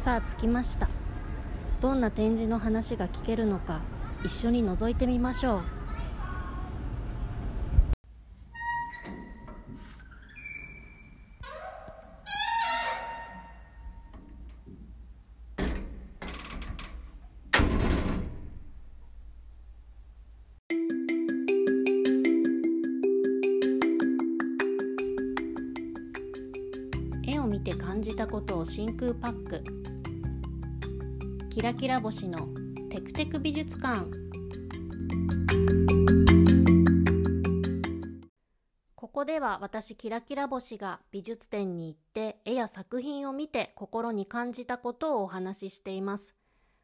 さあ着きました。どんな展示の話が聞けるのか一緒に覗いてみましょう。絵を見て感じたことを真空パック。キラキラ星のテクテク美術館。ここでは私キラキラ星が美術展に行って絵や作品を見て心に感じたことをお話ししています。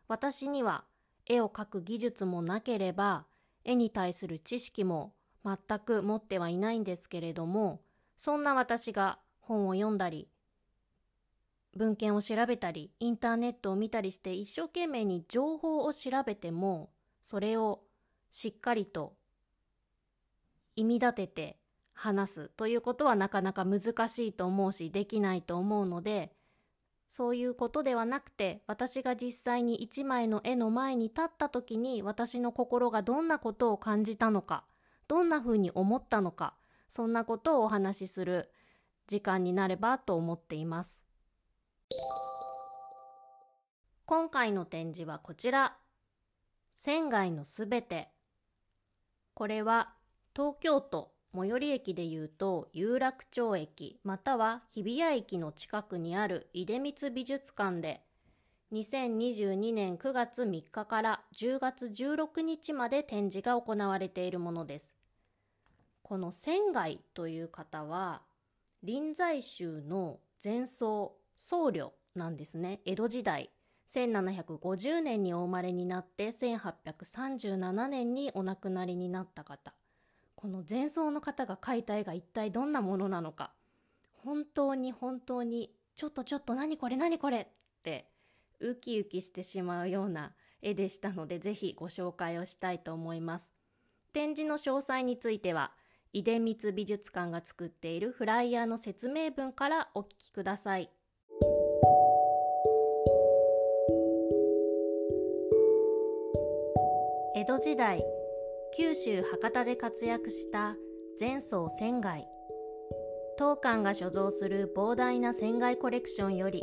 私には絵を描く技術もなければ絵に対する知識も全く持ってはいないんですけれどもそんな私が本を読んだり文献を調べたりインターネットを見たりして一生懸命に情報を調べてもそれをしっかりと意味立てて話すということはなかなか難しいと思うしできないと思うのでそういうことではなくて私が実際に一枚の絵の前に立った時に私の心がどんなことを感じたのかどんなふうに思ったのかそんなことをお話しする時間になればと思っています。今回の展示はこちら。仙外のすべて。これは東京都最寄り駅でいうと有楽町駅または日比谷駅の近くにある出光美術館で2022年9月3日から10月16日まで展示が行われているものです。この仙外という方は臨済宗の前奏僧侶なんですね江戸時代1750年にお生まれになって1837年にお亡くなりになった方。この前奏の方が描いた絵が一体どんなものなのか。本当に本当にちょっとちょっと何これ何これってウキウキしてしまうような絵でしたのでぜひご紹介をしたいと思います。展示の詳細については出光美術館が作っているフライヤーの説明文からお聞きください。戸時代九州博多で活躍した前宗仙外。当館が所蔵する膨大な仙外コレクションより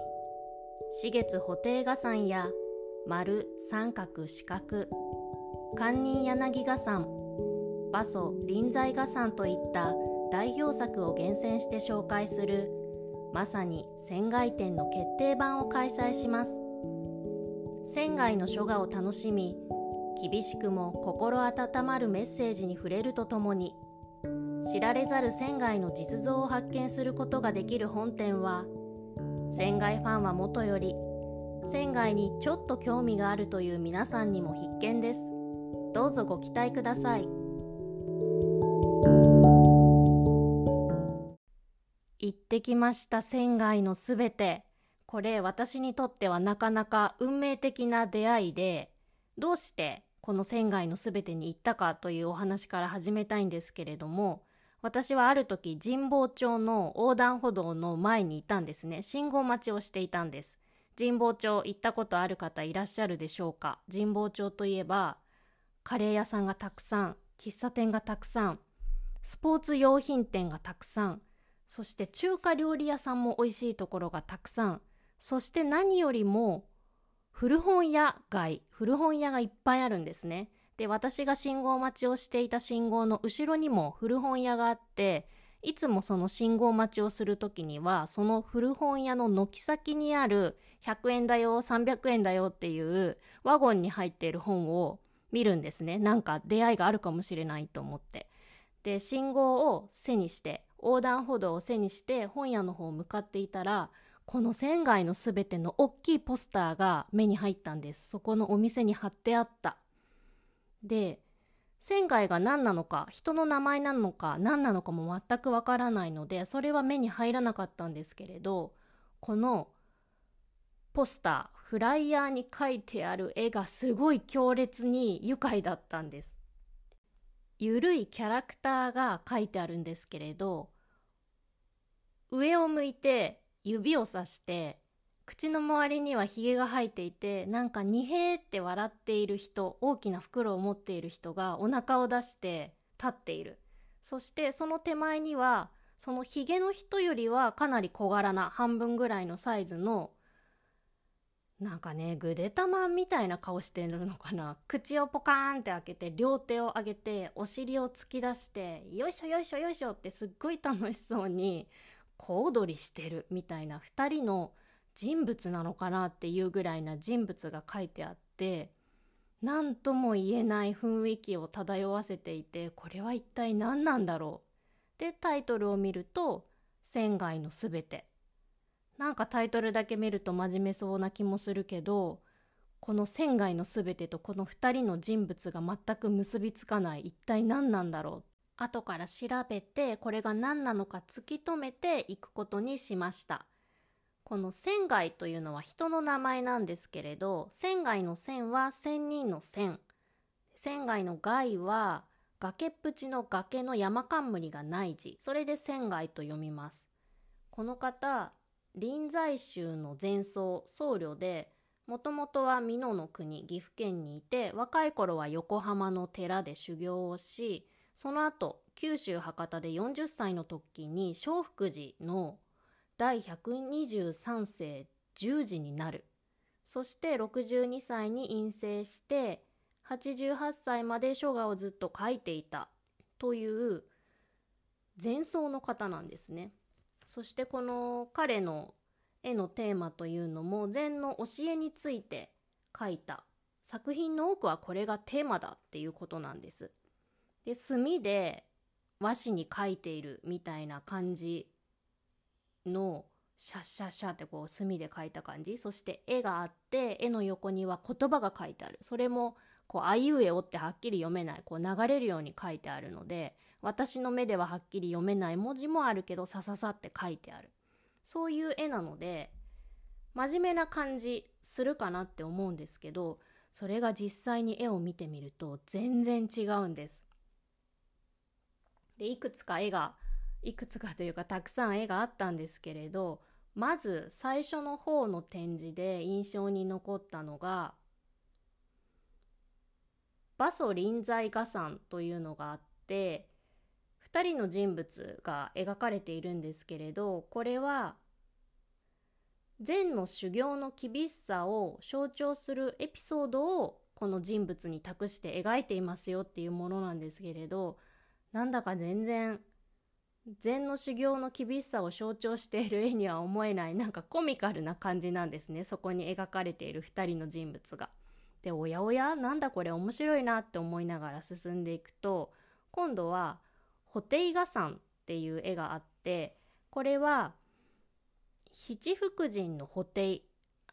四月布袋画山や丸三角四角堪忍柳画山馬祖臨済画山といった代表作を厳選して紹介するまさに仙外展の決定版を開催します。仙外の書画を楽しみ厳しくも心温まるメッセージに触れるとともに知られざる仙外の実像を発見することができる本展は仙外ファンはもとより仙外にちょっと興味があるという皆さんにも必見です。どうぞご期待ください。行ってきました仙外のすべて。これ私にとってはなかなか運命的な出会いでどうしてこの仙外の全てに行ったかというお話から始めたいんですけれども私はある時神保町の横断歩道の前にいたんですね。信号待ちをしていたんです。神保町行ったことある方いらっしゃるでしょうか？神保町といえばカレー屋さんがたくさん喫茶店がたくさんスポーツ用品店がたくさんそして中華料理屋さんも美味しいところがたくさんそして何よりも古本屋街古本屋がいっぱいあるんですね。で私が信号待ちをしていた信号の後ろにも古本屋があっていつもその信号待ちをする時にはその古本屋の軒先にある100円だよ300円だよっていうワゴンに入っている本を見るんですね。なんか出会いがあるかもしれないと思って。で信号を背にして横断歩道を背にして本屋の方を向かっていたらこの仙外のすべての大きいポスターが目に入ったんです。そこのお店に貼ってあった。で仙外が何なのか人の名前なのか何なのかも全くわからないのでそれは目に入らなかったんですけれどこのポスターフライヤーに描いてある絵がすごい強烈に愉快だったんです。ゆるいキャラクターが書いてあるんですけれど上を向いて指をさして口の周りにはひげが生えていてなんかにへーって笑っている人大きな袋を持っている人がお腹を出して立っている。そしてその手前にはそのひげの人よりはかなり小柄な半分ぐらいのサイズのなんかねぐでたまみたいな顔してるのかな。口をポカーンって開けて両手を上げてお尻を突き出してよいしょよいしょよいしょってすっごい楽しそうに小躍りしてるみたいな2人の人物なのかなっていうぐらいな人物が書いてあって何とも言えない雰囲気を漂わせていてこれは一体何なんだろうでタイトルを見ると「仙外のすべて」なんかタイトルだけ見ると真面目そうな気もするけどこの仙外のすべてとこの2人の人物が全く結びつかない一体何なんだろう後から調べてこれが何なのか突き止めていくことにしました。この仙外というのは人の名前なんですけれど仙外の仙は仙人の仙仙外の外は崖っぷちの崖の山冠がない字。それで仙外と読みます。この方臨済宗の前奏僧侶でもともとは美濃の国岐阜県にいて若い頃は横浜の寺で修行をしその後九州博多で40歳の時に聖福寺の第123世十字になる。そして62歳に陰性して88歳まで書画をずっと書いていた。という前奏の方なんですね。そしてこの彼の絵のテーマというのも禅の教えについて書いた。作品の多くはこれがテーマだっていうことなんです。で墨で和紙に描いているみたいな感じのシャッシャッシャってこう墨で描いた感じ。そして絵があって絵の横には言葉が書いてある。それもこうあいうえおってはっきり読めない。こう流れるように書いてあるので私の目でははっきり読めない文字もあるけどさささって書いてある。そういう絵なので真面目な感じするかなって思うんですけどそれが実際に絵を見てみると全然違うんです。でいくつか絵がいくつかというかたくさん絵があったんですけれどまず最初の方の展示で印象に残ったのが馬祖臨済画山というのがあって2人の人物が描かれているんですけれどこれは禅の修行の厳しさを象徴するエピソードをこの人物に託して描いていますよっていうものなんですけれどなんだか全然禅の修行の厳しさを象徴している絵には思えないなんかコミカルな感じなんですね。そこに描かれている2人の人物が。でおやおやなんだこれ面白いなって思いながら進んでいくと今度は「布袋画山」っていう絵があってこれは七福神の布袋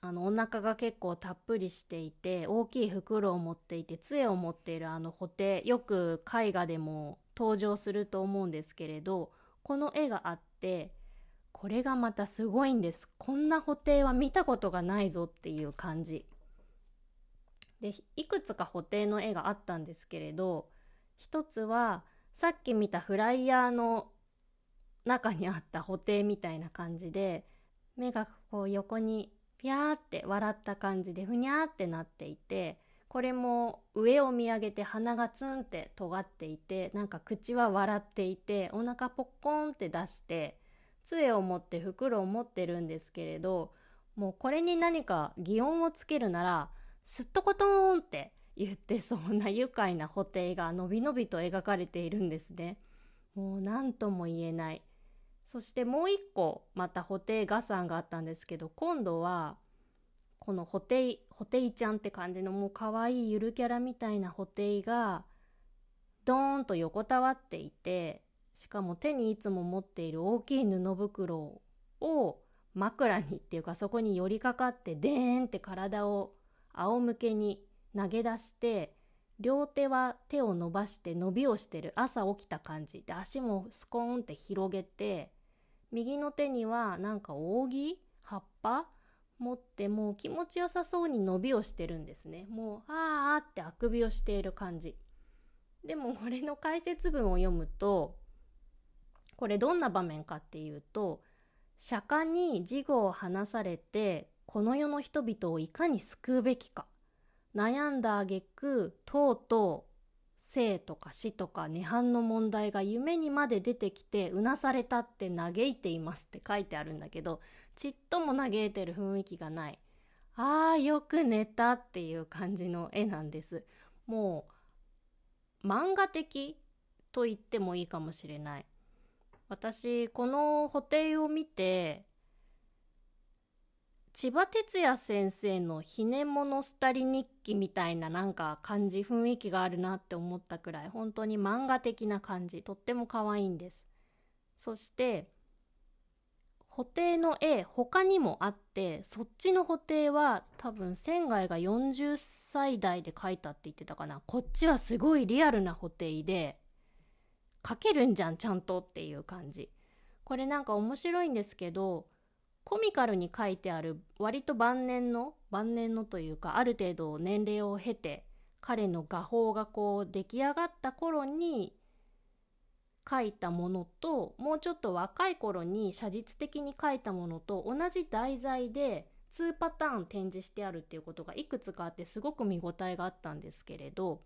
あのお腹が結構たっぷりしていて大きい袋を持っていて杖を持っているあの布袋よく絵画でも登場すると思うんですけれどこの絵があってこれがまたすごいんです。こんな布袋は見たことがないぞっていう感じ。でいくつか布袋の絵があったんですけれど一つはさっき見たフライヤーの中にあった布袋みたいな感じで目がこう横にピャーって笑った感じでふにゃーってなっていてこれも上を見上げて鼻がツンって尖っていてなんか口は笑っていてお腹ポッコンって出して杖を持って袋を持ってるんですけれどもうこれに何か擬音をつけるならすっとことーんって言ってそんな愉快な布袋がのびのびと描かれているんですね。もう何とも言えない。そしてもう一個また布袋画山があったんですけど今度はこの布袋布袋ちゃんって感じのもう可愛いゆるキャラみたいな布袋がドーンと横たわっていてしかも手にいつも持っている大きい布袋を枕にっていうかそこに寄りかかってデーンって体を仰向けに投げ出して両手は手を伸ばして伸びをしてる朝起きた感じ。で足もスコーンって広げて右の手にはなんか扇葉っぱ持ってもう気持ちよさそうに伸びをしてるんですね。もうあーあってあくびをしている感じ。でもこれの解説文を読むとこれどんな場面かっていうと釈迦に事後を話されてこの世の人々をいかに救うべきか。悩んだ挙句とうとう生とか死とか涅槃の問題が夢にまで出てきてうなされたって嘆いていますって書いてあるんだけどちっとも嘆いてる雰囲気がない。あーよく寝たっていう感じの絵なんです。もう漫画的と言ってもいいかもしれない。私この布袋を見て千葉哲也先生の「ひねものスタリ日記」みたいななんか感じ雰囲気があるなって思ったくらい本当に漫画的な感じとっても可愛いんです。そして布袋の絵他にもあってそっちの布袋は多分仙外が40歳代で描いたって言ってたかな。こっちはすごいリアルな布袋で書けるんじゃんちゃんとっていう感じ。これなんか面白いんですけどコミカルに書いてある割と晩年の晩年のというかある程度年齢を経て彼の画法がこう出来上がった頃に書いたものともうちょっと若い頃に写実的に書いたものと同じ題材で2パターン展示してあるっていうことがいくつかあってすごく見応えがあったんですけれど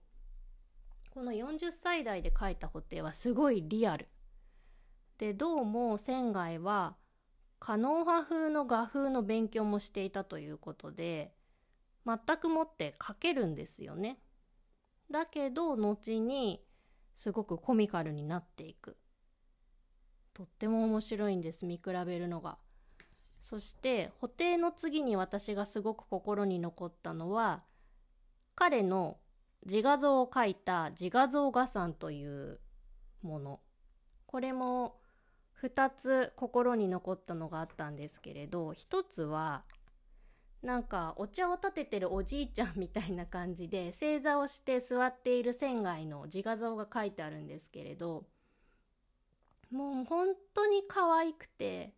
この40歳代で描いた布袋はすごいリアル。でどうも仙外はカノン派風の画風の勉強もしていたということで全くもって描けるんですよね。だけど後にすごくコミカルになっていく。とっても面白いんです見比べるのが。そして布袋の次に私がすごく心に残ったのは彼の自画像を描いた自画像画賛というものこれも2つ心に残ったのがあったんですけれど1つはなんかお茶を立ててるおじいちゃんみたいな感じで正座をして座っている仙外の自画像が書いてあるんですけれどもう本当に可愛くて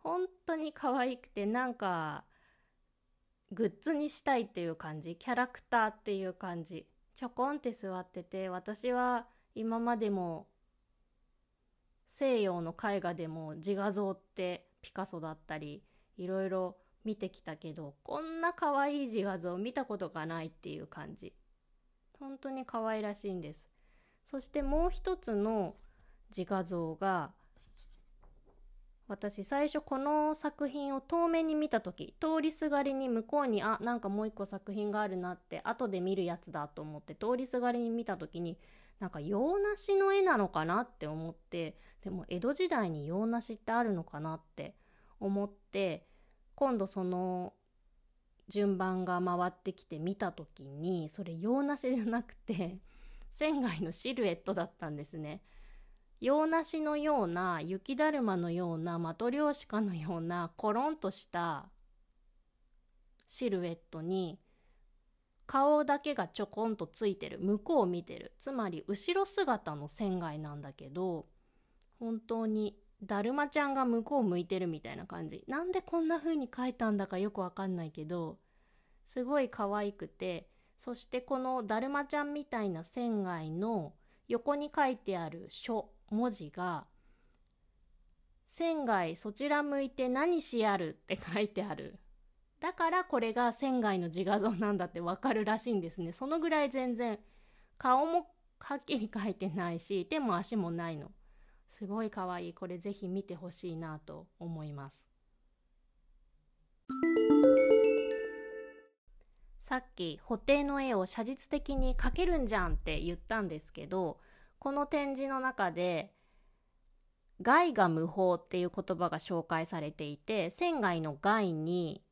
本当に可愛くてなんかグッズにしたいっていう感じキャラクターっていう感じちょこんって座ってて私は今までも西洋の絵画でも自画像ってピカソだったりいろいろ見てきたけどこんな可愛い自画像見たことがないっていう感じ。本当に可愛らしいんです。そしてもう一つの自画像が私最初この作品を遠目に見た時通りすがりに向こうにあなんかもう一個作品があるなって後で見るやつだと思って通りすがりに見た時になんか洋梨の絵なのかなって思ってでも江戸時代に洋梨ってあるのかなって思って今度その順番が回ってきて見た時にそれ洋梨じゃなくて仙外のシルエットだったんですね。洋梨のような雪だるまのようなマトリョーシカのようなコロンとしたシルエットに顔だけがちょこんとついてる向こうを見てる。つまり後ろ姿の仙外なんだけど本当にだるまちゃんが向こう向いてるみたいな感じ。なんでこんな風に描いたんだかよくわかんないけどすごい可愛くてそしてこのだるまちゃんみたいな仙外の横に書いてある書文字が「仙外そちら向いて何しやる」って書いてある。だからこれが仙外の自画像なんだってわかるらしいんですね。そのぐらい全然顔もはっきり書いてないし手も足もないの。すごい可愛い。これぜひ見てほしいなと思います。さっき布袋の絵を写実的に描けるんじゃんって言ったんですけどこの展示の中で「外が無法」っていう言葉が紹介されていて仙外の外に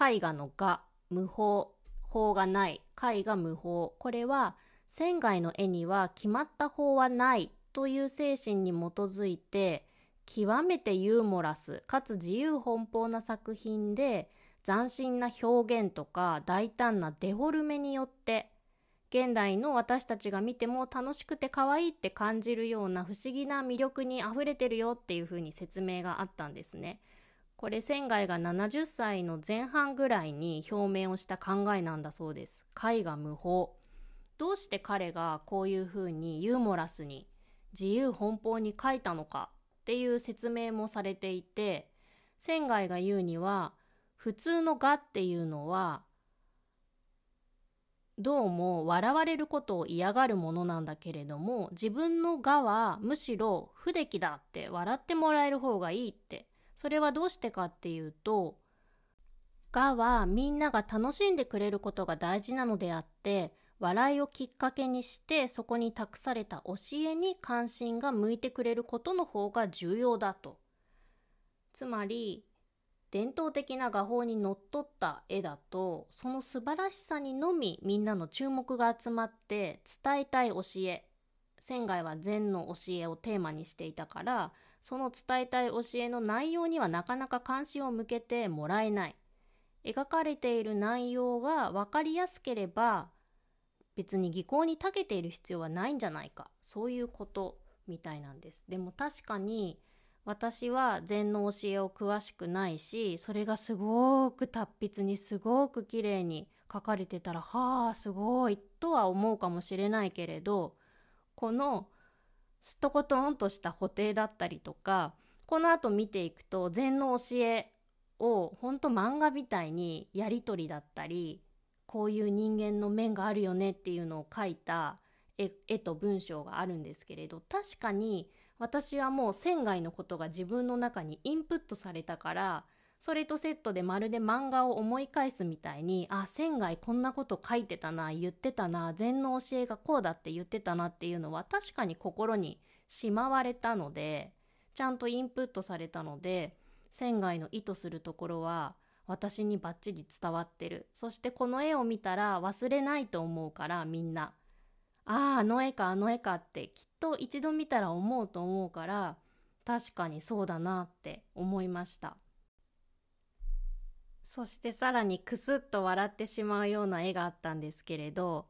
絵画の画無法法がない絵画無法これは仙外の絵には決まった法はないという精神に基づいて極めてユーモラスかつ自由奔放な作品で斬新な表現とか大胆なデフォルメによって現代の私たちが見ても楽しくて可愛いって感じるような不思議な魅力にあふれてるよっていう風に説明があったんですね。これ仙外が70歳の前半ぐらいに表明をした考えなんだそうです。絵画無法。どうして彼がこういう風にユーモラスに自由奔放に書いたのかっていう説明もされていて仙外が言うには普通の画っていうのはどうも笑われることを嫌がるものなんだけれども自分の画はむしろ不出来だって笑ってもらえる方がいいってそれはどうしてかっていうと画はみんなが楽しんでくれることが大事なのであって笑いをきっかけにしてそこに託された教えに関心が向いてくれることの方が重要だと。つまり伝統的な画法にのっとった絵だとその素晴らしさにのみみんなの注目が集まって伝えたい教え仙外は禅の教えをテーマにしていたからその伝えたい教えの内容にはなかなか関心を向けてもらえない。描かれている内容が分かりやすければ別に技巧に長けている必要はないんじゃないか。そういうことみたいなんです。でも確かに私は禅の教えを詳しくないしそれがすごく達筆にすごく綺麗に書かれてたらはあすごいとは思うかもしれないけれどこのすっとことんとした補定だったりとかこの後見ていくと禅の教えをほんと漫画みたいにやり取りだったりこういう人間の面があるよねっていうのを書いた絵と文章があるんですけれど確かに私はもう仙外のことが自分の中にインプットされたからそれとセットでまるで漫画を思い返すみたいにあ仙外こんなこと書いてたな言ってたな禅の教えがこうだって言ってたなっていうのは確かに心にしまわれたのでちゃんとインプットされたので仙外の意図するところは私にバッチリ伝わってる。そしてこの絵を見たら忘れないと思うからみんなあああの絵かあの絵かってきっと一度見たら思うと思うから確かにそうだなって思いました。そしてさらにクスッと笑ってしまうような絵があったんですけれど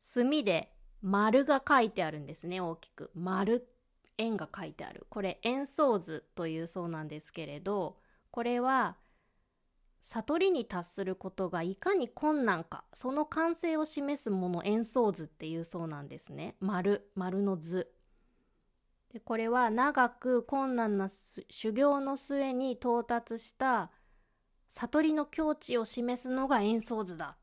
墨で丸が書いてあるんですね大きく。丸円が書いてある。これ円相図というそうなんですけれどこれは悟りに達することがいかに困難か。その完成を示すもの演奏図っていうそうなんですね。丸丸の図。でこれは長く困難な修行の末に到達した悟りの境地を示すのが演奏図だ。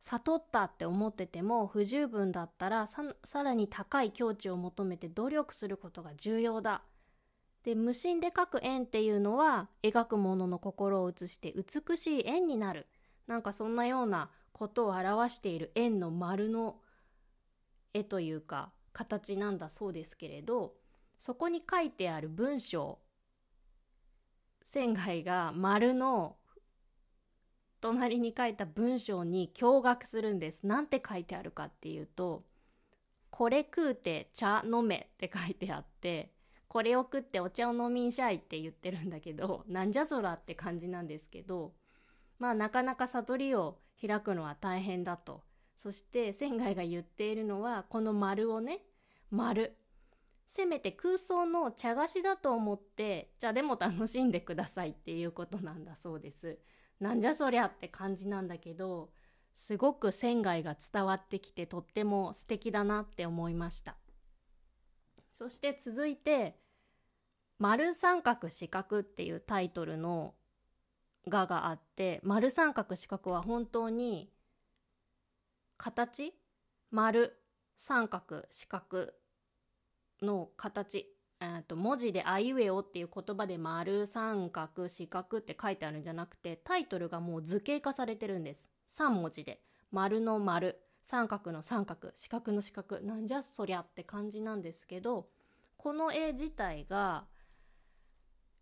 悟ったって思ってても不十分だったらさらに高い境地を求めて努力することが重要だ。で無心で描く円っていうのは描くものの心を映して美しい円になる。なんかそんなようなことを表している円の丸の絵というか形なんだそうですけれどそこに書いてある文章仙外が丸の隣に書いた文章に驚愕するんです。なんて書いてあるかっていうと「これ食うて茶飲め」って書いてあってこれを食ってお茶を飲みんしゃいって言ってるんだけどなんじゃそらって感じなんですけどまあなかなか悟りを開くのは大変だと。そして仙外が言っているのはこの丸をね丸。せめて空想の茶菓子だと思って茶でも楽しんでくださいっていうことなんだそうです。なんじゃそりゃって感じなんだけどすごく仙外が伝わってきてとっても素敵だなって思いました。そして続いて「丸三角四角」っていうタイトルの画があって丸三角四角は本当に形？丸三角四角の形。えと文字で「あいうえお」っていう言葉で「丸三角四角」って書いてあるんじゃなくてタイトルがもう図形化されてるんです。3文字で「丸の丸」三角の三角。四角の四角。なんじゃそりゃって感じなんですけどこの絵自体が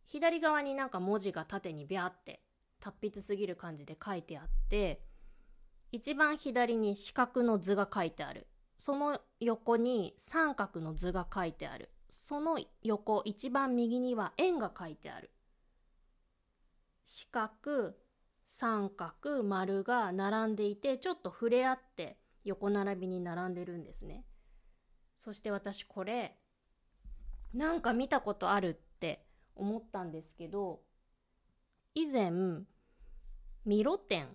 左側になんか文字が縦にビャーって達筆すぎる感じで書いてあって一番左に四角の図が書いてある。その横に三角の図が書いてある。その横一番右には円が書いてある。四角三角丸が並んでいてちょっと触れ合って横並びに並んでるんですね。そして私これなんか見たことあるって思ったんですけど以前ミロ展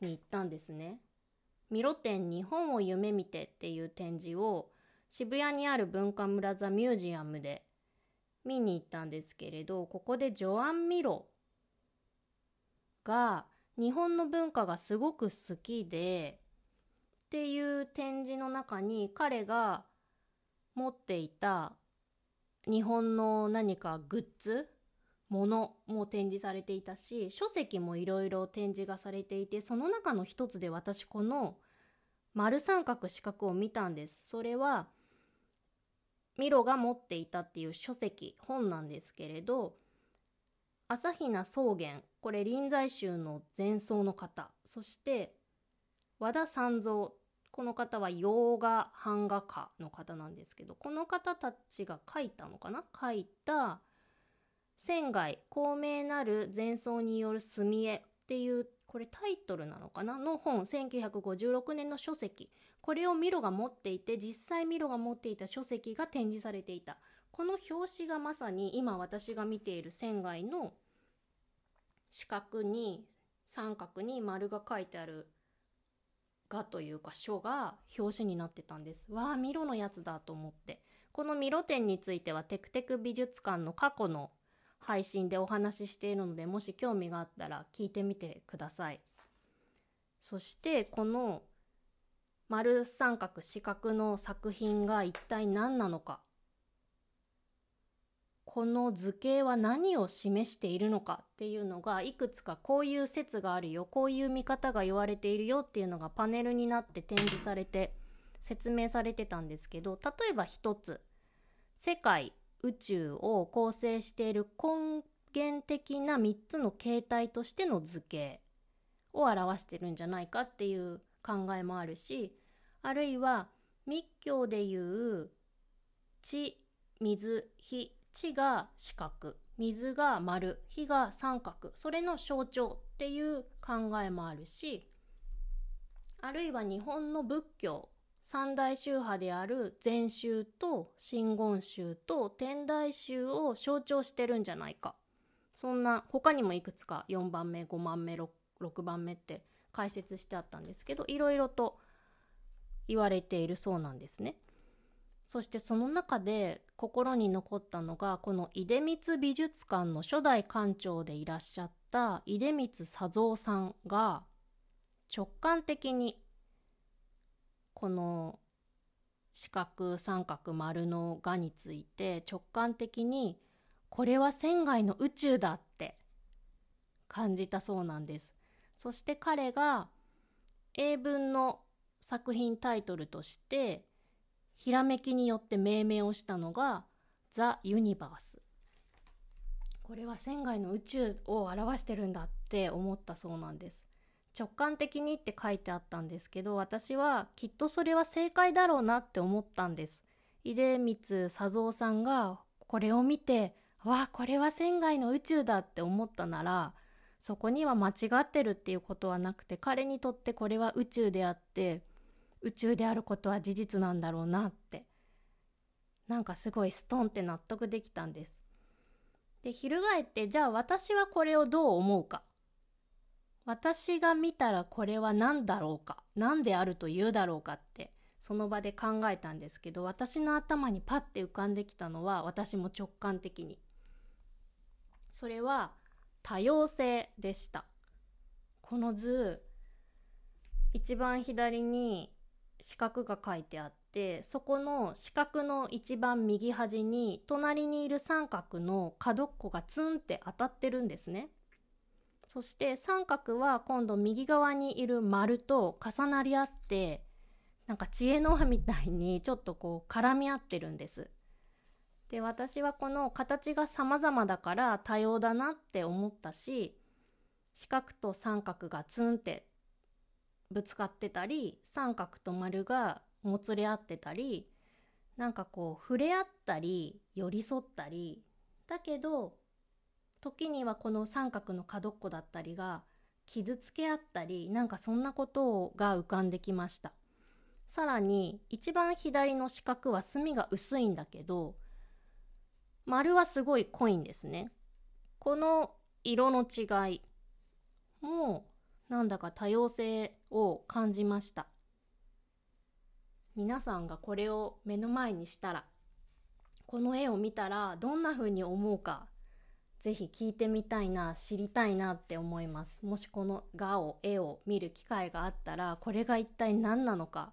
に行ったんですね。ミロ展日本を夢見てっていう展示を渋谷にある文化村ザミュージアムで見に行ったんですけれどここでジョアン・ミロが日本の文化がすごく好きでっていう展示の中に彼が持っていた日本の何かグッズものも展示されていたし書籍もいろいろ展示がされていてその中の一つで私この丸三角四角を見たんです。それはミロが持っていたっていう書籍本なんですけれど朝比奈草原これ臨済宗の前奏の方そして和田三蔵この方は洋画版画家の方なんですけどこの方たちが書いたのかな？書いた仙外高名なる前奏による墨絵っていうこれタイトルなのかな？の本1956年の書籍。これをミロが持っていて実際ミロが持っていた書籍が展示されていた。この表紙がまさに今私が見ている仙外の四角に三角に丸が書いてある画というか書が表紙になってたんです。わあミロのやつだと思って。このミロ展についてはテクテク美術館の過去の配信でお話ししているのでもし興味があったら聞いてみてください。そしてこの丸三角四角の作品が一体何なのか。この図形は何を示しているのかっていうのがいくつかこういう説があるよ。こういう見方が言われているよっていうのがパネルになって展示されて説明されてたんですけど例えば一つ。世界宇宙を構成している根源的な3つの形態としての図形を表してるんじゃないかっていう考えもあるしあるいは密教でいう地水火地が四角水が丸火が三角それの象徴っていう考えもあるしあるいは日本の仏教三大宗派である禅宗と真言宗と天台宗を象徴してるんじゃないか。そんな他にもいくつか4番目5番目 6, 6番目って解説してあったんですけどいろいろと言われているそうなんですね。そしてその中で心に残ったのがこの出光美術館の初代館長でいらっしゃった出光佐三さんが直感的にこの四角三角丸の「が」について直感的にこれは船外の宇宙だって感じたそうなんですそして彼が英文の作品タイトルとしてひらめきによって命名をしたのが「ザ・ユニバース」これは船外の宇宙を表してるんだって思ったそうなんです。直感的にって書いてあったんですけど私はきっとそれは正解だろうなって思ったんです。出光佐三さんがこれを見てわあこれは船外の宇宙だって思ったならそこには間違ってるっていうことはなくて彼にとってこれは宇宙であって宇宙であることは事実なんだろうなって。なんかすごいストンって納得できたんです。で翻ってじゃあ私はこれをどう思うか。私が見たらこれは何だろうか。何であるというだろうかってその場で考えたんですけど私の頭にパッて浮かんできたのは私も直感的に。それは多様性でした。この図一番左に四角が書いてあってそこの四角の一番右端に隣にいる三角の角っこがツンって当たってるんですねそして三角は今度右側にいる丸と重なり合ってなんか知恵の輪みたいにちょっとこう絡み合ってるんです。で私はこの形が様々だから多様だなって思ったし四角と三角がツンってぶつかってたり三角と丸がもつれ合ってたりなんかこう触れ合ったり寄り添ったりだけど時にはこの三角の角っこだったりが傷つけ合ったりなんかそんなことが浮かんできました。さらに一番左の四角は墨が薄いんだけど丸はすごい濃いんですね。この色の違いもなんだか多様性を感じました。皆さんがこれを目の前にしたらこの絵を見たらどんな風に思うかぜひ聞いてみたいな知りたいなって思います。もしこの画を絵を見る機会があったらこれが一体何なのか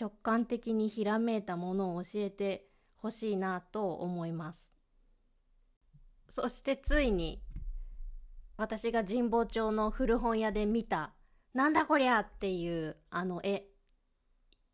直感的にひらめいたものを教えてほしいなと思います。そしてついに私が神保町の古本屋で見たなんだこりゃっていうあの絵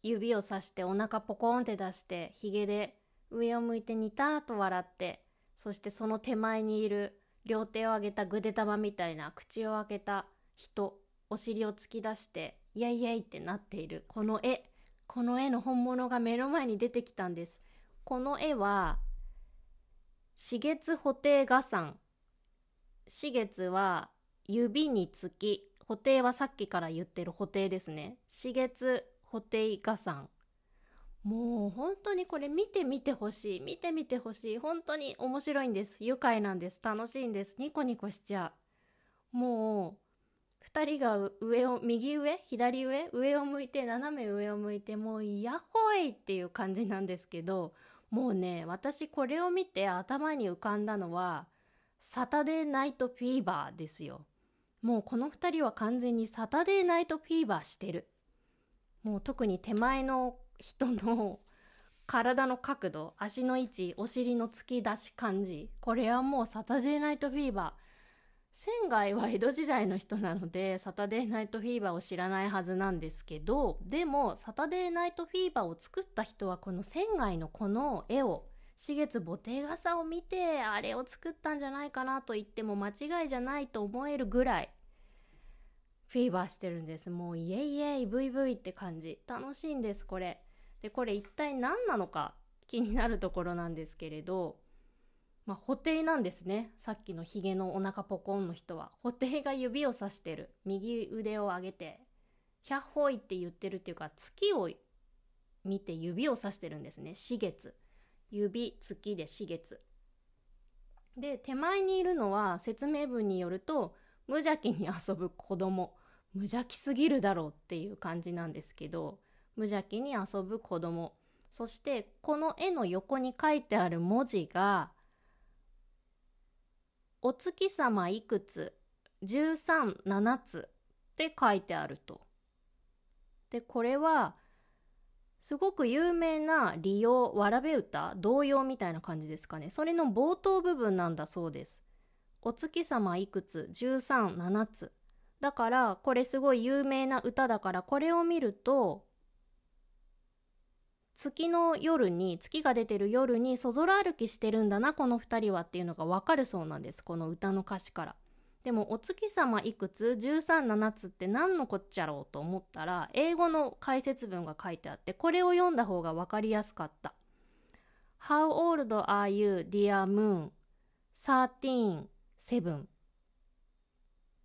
指をさしてお腹ポコンって出してひげで上を向いてニターと笑ってそしてその手前にいる両手を上げたぐで玉みたいな口を開けた人お尻を突き出してイエイイエイってなっているこの絵この絵の本物が目の前に出てきたんです。この絵は四月布袋画山四月は指につき布袋はさっきから言ってる布袋ですね。四月布袋画山もう本当にこれ見てみてほしい。見てみてほしい。本当に面白いんです。愉快なんです。楽しいんです。ニコニコしちゃう。もう2人が上を右上左上上を向いて斜め上を向いてもうヤッホイっていう感じなんですけどもうね私これを見て頭に浮かんだのはサタデーナイトフィーバーですよ。もうこの2人は完全にサタデーナイトフィーバーしてる。もう特に手前の人の体の角度、足の位置、お尻の突き出し感じ。これはもうサタデーナイトフィーバー。仙外は江戸時代の人なのでサタデーナイトフィーバーを知らないはずなんですけどでもサタデーナイトフィーバーを作った人はこの仙外のこの絵を四月ボテガサを見てあれを作ったんじゃないかなと言っても間違いじゃないと思えるぐらいフィーバーしてるんです。もうイエイエイブイブイって感じ。楽しいんですこれ。でこれ一体何なのか気になるところなんですけれどまあ布袋なんですね。さっきのヒゲのお腹ポコンの人は。布袋が指をさしてる。右腕を上げて「百歩い」って言ってるっていうか月を見て指をさしてるんですね。四月指月で四月で手前にいるのは説明文によると無邪気に遊ぶ子供。無邪気すぎるだろうっていう感じなんですけど無邪気に遊ぶ子供。そしてこの絵の横に書いてある文字が「お月様いくつ13つ」って書いてあると。でこれはすごく有名な利用わらべ歌？童謡みたいな感じですかね。それの冒頭部分なんだそうです。お月様いくつ？137つ。だからこれすごい有名な歌だからこれを見ると月の夜に月が出てる夜にそぞろ歩きしてるんだなこの2人はっていうのがわかるそうなんですこの歌の歌詞から。でもお月様いくつ？137つって何のこっちゃろうと思ったら英語の解説文が書いてあってこれを読んだ方が分かりやすかった。How old are you dear moon? 13 7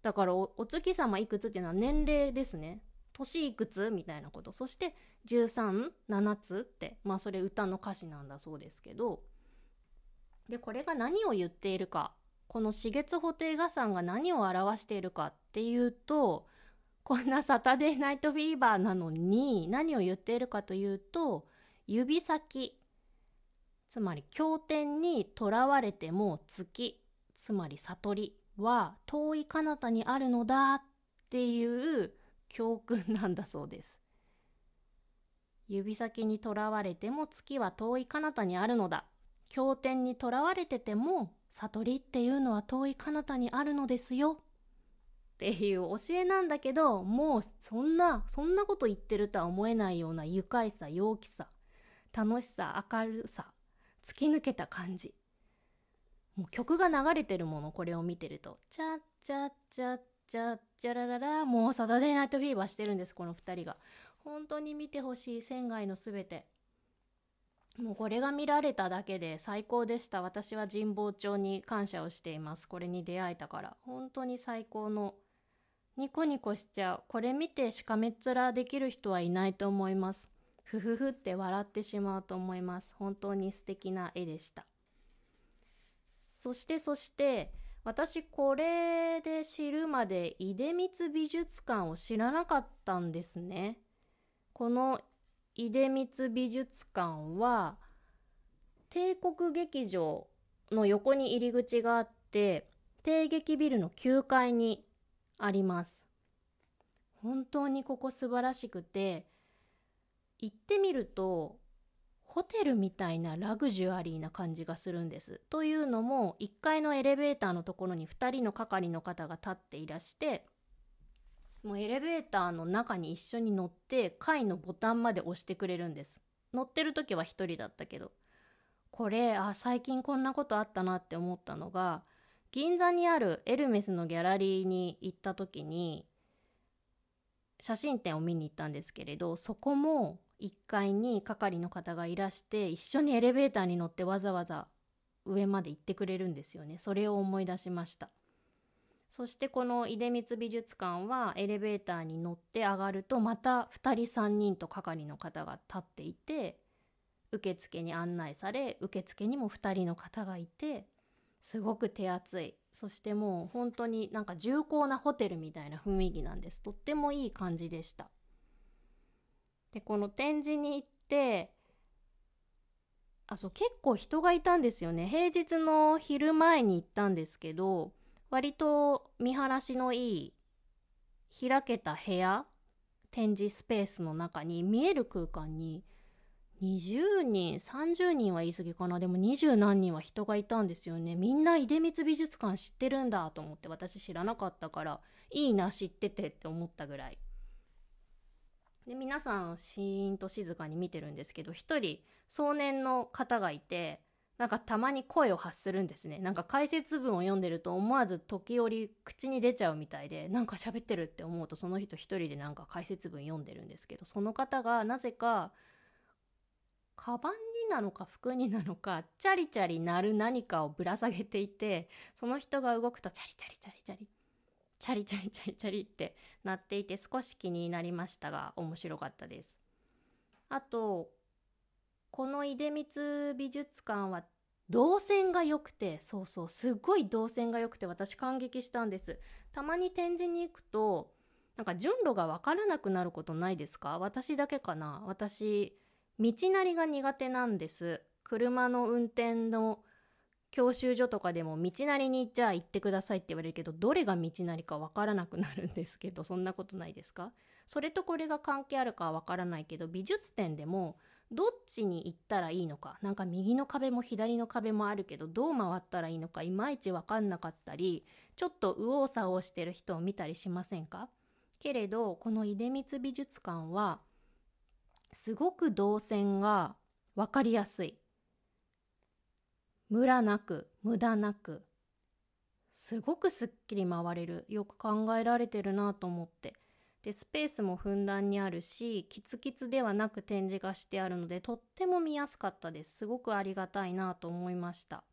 だからお月様いくつっていうのは年齢ですね。年いくつみたいなこと。そして137つってまあそれ歌の歌詞なんだそうですけど。でこれが何を言っているか。この四月布袋画さが何を表しているかっていうとこんなサタデーナイトフィーバーなのに何を言っているかというと指先つまり経典にとらわれても月つまり悟りは遠い彼方にあるのだっていう教訓なんだそうです。指先にとらわれても月は遠い彼方にあるのだ。経典にとらわれてても悟りっていうのは遠い彼方にあるのですよ。っていう教えなんだけどもうそんなそんなこと言ってるとは思えないような愉快さ陽気さ楽しさ明るさ突き抜けた感じ。もう曲が流れてるものこれを見てると。チャッチャッチャッチャッチャラララもうサタデーナイトフィーバーしてるんですこの2人が。本当に見てほしい仙外のすべて。もうこれが見られただけで最高でした。私は神保町に感謝をしています。これに出会えたから。本当に最高の。ニコニコしちゃう。これ見てしかめっ面できる人はいないと思います。ふふふって笑ってしまうと思います。本当に素敵な絵でした。そしてそして私これで知るまで出光美術館を知らなかったんですね。この出光美術館は帝国劇場の横に入り口があって帝劇ビルの9階にあります本当にここ素晴らしくて行ってみるとホテルみたいなラグジュアリーな感じがするんです。というのも1階のエレベーターのところに2人の係の方が立っていらしてもうエレベーターの中に一緒に乗って階のボタンまで押してくれるんです。乗ってる時は1人だったけど。これあ最近こんなことあったなって思ったのが銀座にあるエルメスのギャラリーに行った時に写真展を見に行ったんですけれどそこも1階に係の方がいらして一緒にエレベーターに乗ってわざわざ上まで行ってくれるんですよね。それを思い出しました。そしてこの出光美術館はエレベーターに乗って上がるとまた2人3人と係の方が立っていて受付に案内され受付にも2人の方がいてすごく手厚い。そしてもう本当になんか重厚なホテルみたいな雰囲気なんです。とってもいい感じでした。でこの展示に行ってあそう結構人がいたんですよね。平日の昼前に行ったんですけど割と見晴らしのいい開けた部屋展示スペースの中に見える空間に20人30人は言い過ぎかな。でも20何人は人がいたんですよね。みんな出光美術館知ってるんだと思って私知らなかったからいいな知っててって思ったぐらい。で皆さんシーンと静かに見てるんですけど一人壮年の方がいてなんかたまに声を発するんですね。なんか解説文を読んでると思わず時折口に出ちゃうみたいで、なんか喋ってるって思うとその人一人でなんか解説文読んでるんですけど、その方がなぜか、カバンになのか服になのか、チャリチャリ鳴る何かをぶら下げていて、その人が動くとチャリチャリチャリチャリ、チャリチャリチャリチャリってなっていて少し気になりましたが面白かったです。あと、この出光美術館は動線が良くてそうそうすごい動線が良くて私感激したんです。たまに展示に行くとなんか順路が分からなくなることないですか？私だけかな？私道なりが苦手なんです。車の運転の教習所とかでも道なりにじゃあ行ってくださいって言われるけどどれが道なりかわからなくなるんですけどそんなことないですか？それとこれが関係あるかはわからないけど美術展でもどっちに行ったらいいのか。なんか右の壁も左の壁もあるけどどう回ったらいいのかいまいち分かんなかったりちょっと右往左往してる人を見たりしませんか？けれどこの出光美術館はすごく動線が分かりやすい。ムラなく無駄なくすごくすっきり回れる。よく考えられてるなと思って。でスペースもふんだんにあるしキツキツではなく展示がしてあるのでとっても見やすかったです。すごくありがたいなと思いました。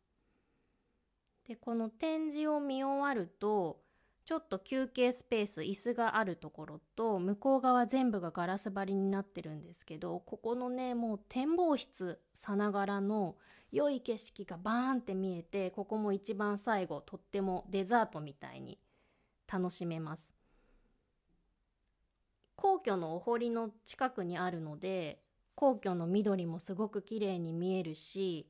でこの展示を見終わるとちょっと休憩スペース椅子があるところと向こう側全部がガラス張りになってるんですけどここのねもう展望室さながらの良い景色がバーンって見えてここも一番最後とってもデザートみたいに楽しめます。皇居のお堀の近くにあるので皇居の緑もすごく綺麗に見えるし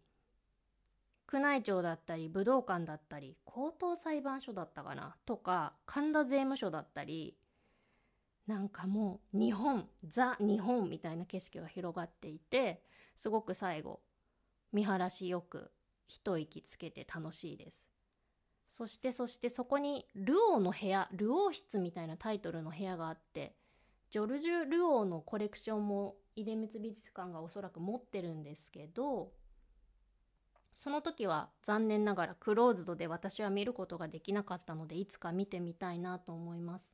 宮内庁だったり武道館だったり高等裁判所だったかな？とか神田税務署だったりなんかもう日本ザ日本みたいな景色が広がっていてすごく最後見晴らしよく一息つけて楽しいです。そしてそしてそこにルオーの部屋ルオー室みたいなタイトルの部屋があってジョルジュ・ルオーのコレクションも出光美術館がおそらく持ってるんですけどその時は残念ながらクローズドで私は見ることができなかったのでいつか見てみたいなと思います。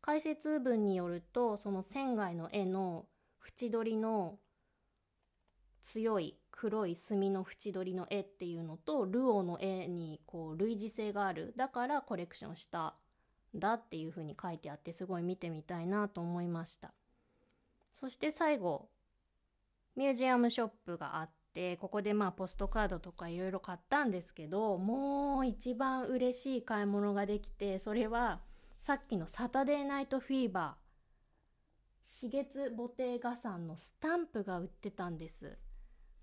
解説文によるとその仙外の絵の縁取りの強い黒い墨の縁取りの絵っていうのとルオーの絵にこう類似性があるだからコレクションしただっていう風に書いてあってすごい見てみたいなと思いました。そして最後ミュージアムショップがあってここでまあポストカードとかいろいろ買ったんですけどもう一番嬉しい買い物ができてそれはさっきのサタデーナイトフィーバー四月ボテーガさんのスタンプが売ってたんです。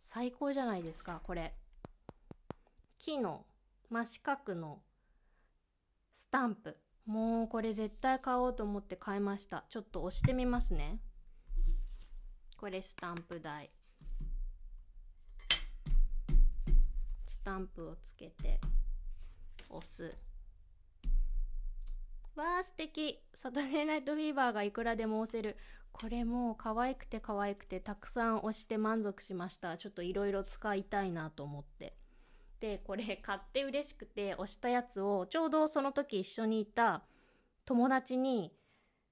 最高じゃないですかこれ。木の真四角のスタンプ。もうこれ絶対買おうと思って買いました。ちょっと押してみますね。これスタンプ台。スタンプをつけて押す。わあ素敵。サタデーナイトフィーバーがいくらでも押せる。これも可愛くて可愛くてたくさん押して満足しました。ちょっといろいろ使いたいなと思って。でこれ買って嬉しくて押したやつをちょうどその時一緒にいた友達に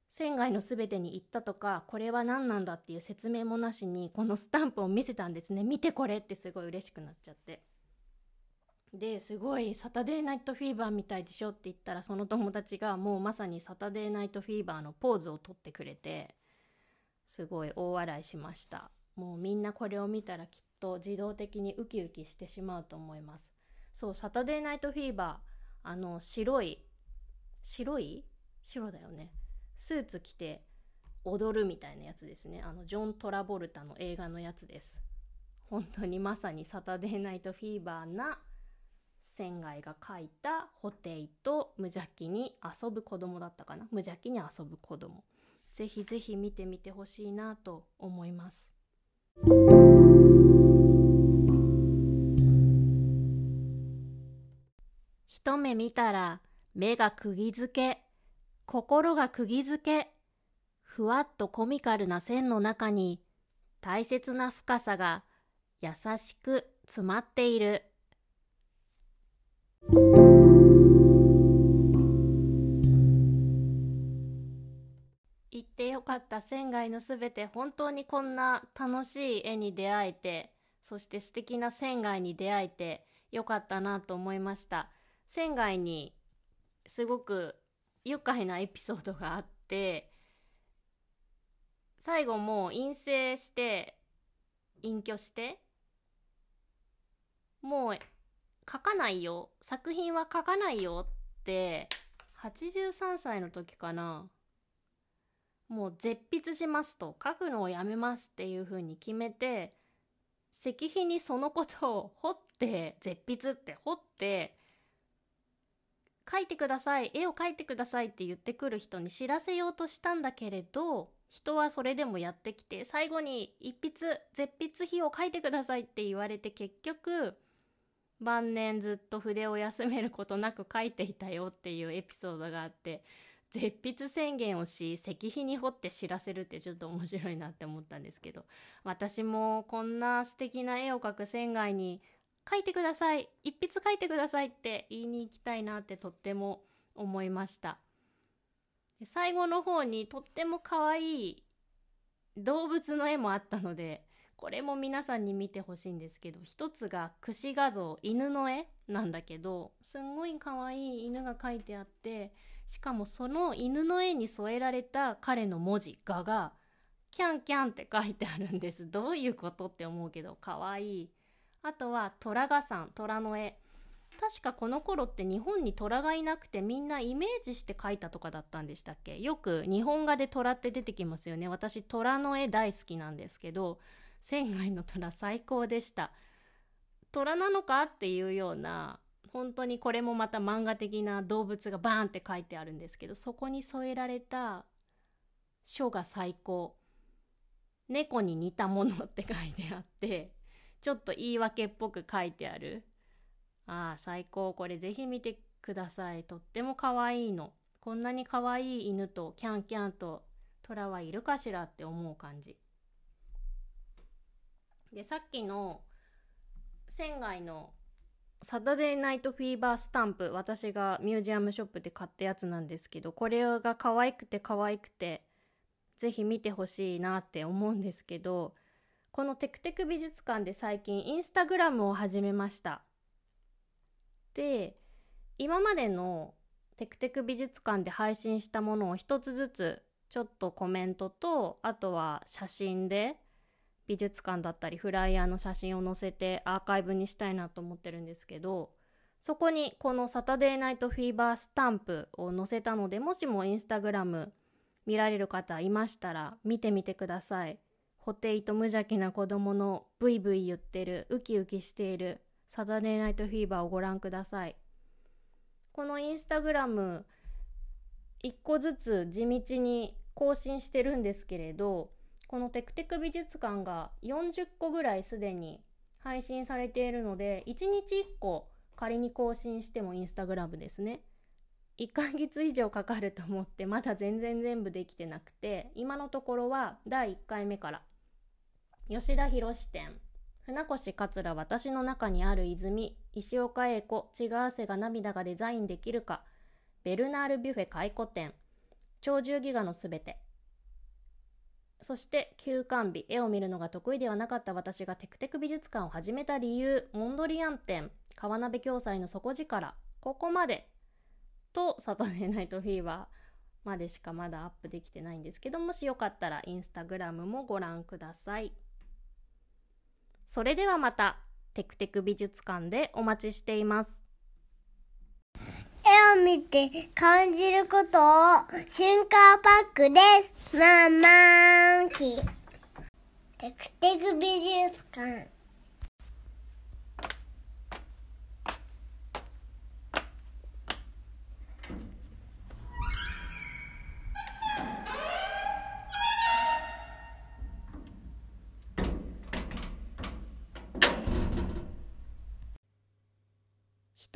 仙外の全てに行ったとかこれは何なんだっていう説明もなしにこのスタンプを見せたんですね。見てこれってすごい嬉しくなっちゃって。ですごいサタデーナイトフィーバーみたいでしょって言ったらその友達がもうまさにサタデーナイトフィーバーのポーズをとってくれてすごい大笑いしました。もうみんなこれを見たらきっと自動的にウキウキしてしまうと思います。そうサタデーナイトフィーバーあの白い白い？白だよね。スーツ着て踊るみたいなやつですね。あのジョン・トラボルタの映画のやつです。本当にまさにサタデーナイトフィーバーな仙外が描いたホテイと無邪気に遊ぶ子供だったかな。無邪気に遊ぶ子供。ぜひぜひ見てみてほしいなと思います。一目見たら目が釘付け、心が釘付け、ふわっとコミカルな線の中に大切な深さが優しく詰まっている。行ってよかった仙外のすべて本当にこんな楽しい絵に出会えてそして素敵な仙外に出会えてよかったなと思いました仙外にすごく愉快なエピソードがあって最後もう陰性して隠居してもう書かないよ作品は書かないよって83歳の時かなもう絶筆しますと書くのをやめますっていうふうに決めて石碑にそのことを彫って絶筆って彫って書いてください絵を描いてくださいって言ってくる人に知らせようとしたんだけれど人はそれでもやってきて最後に一筆絶筆碑を書いてくださいって言われて結局晩年ずっと筆を休めることなく書いていたよっていうエピソードがあって絶筆宣言をし石碑に彫って知らせるってちょっと面白いなって思ったんですけど私もこんな素敵な絵を描く仙外に書いてください。一筆書いてくださいって言いに行きたいなってとっても思いました。最後の方にとっても可愛い動物の絵もあったのでこれも皆さんに見てほしいんですけど一つが串画像犬の絵なんだけどすんごい可愛い犬が描いてあってしかもその犬の絵に添えられた彼の文字画がキャンキャンって書いてあるんです。どういうことって思うけどかわいいあとは虎がさん虎の絵確かこの頃って日本に虎がいなくてみんなイメージして描いたとかだったんでしたっけ？よく日本画で虎って出てきますよね。私虎の絵大好きなんですけど仙外の虎最高でした。虎なのかっていうような本当にこれもまた漫画的な動物がバーンって書いてあるんですけどそこに添えられた書が最高。猫に似たものって書いてあってちょっと言い訳っぽく書いてある。ああ最高。これぜひ見てください。とっても可愛いの。こんなに可愛い犬とキャンキャンと虎はいるかしらって思う感じ。でさっきの仙外のサタデーナイトフィーバースタンプ私がミュージアムショップで買ったやつなんですけどこれが可愛くて可愛くてぜひ見てほしいなって思うんですけどこのテクテク美術館で最近インスタグラムを始めましたで今までのテクテク美術館で配信したものを一つずつちょっとコメントとあとは写真で美術館だったりフライヤーの写真を載せてアーカイブにしたいなと思ってるんですけどそこにこのサタデーナイトフィーバースタンプを載せたのでもしもインスタグラム見られる方いましたら見てみてください。ホテイと無邪気な子供のブイブイ言ってるウキウキしているサタデーナイトフィーバーをご覧ください。このインスタグラム1個ずつ地道に更新してるんですけれどこのテクテク美術館が40個ぐらいすでに配信されているので1日1個仮に更新してもインスタグラムですね1ヶ月以上かかると思ってまだ全然全部できてなくて今のところは第1回目から吉田博店船越桂私の中にある泉石岡英子血が汗が涙がデザインできるかベルナール・ビュフェ回顧展。鳥獣戯画のすべて。そして休館日絵を見るのが得意ではなかった私がテクテク美術館を始めた理由モンドリアン展川鍋共済の底力ここまで。とサタデーナイトフィーバーまでしかまだアップできてないんですけどもしよかったらインスタグラムもご覧ください。それではまたテクテク美術館でお待ちしています。絵を見て感じることを瞬間パックです。マンマンキテクテク美術館。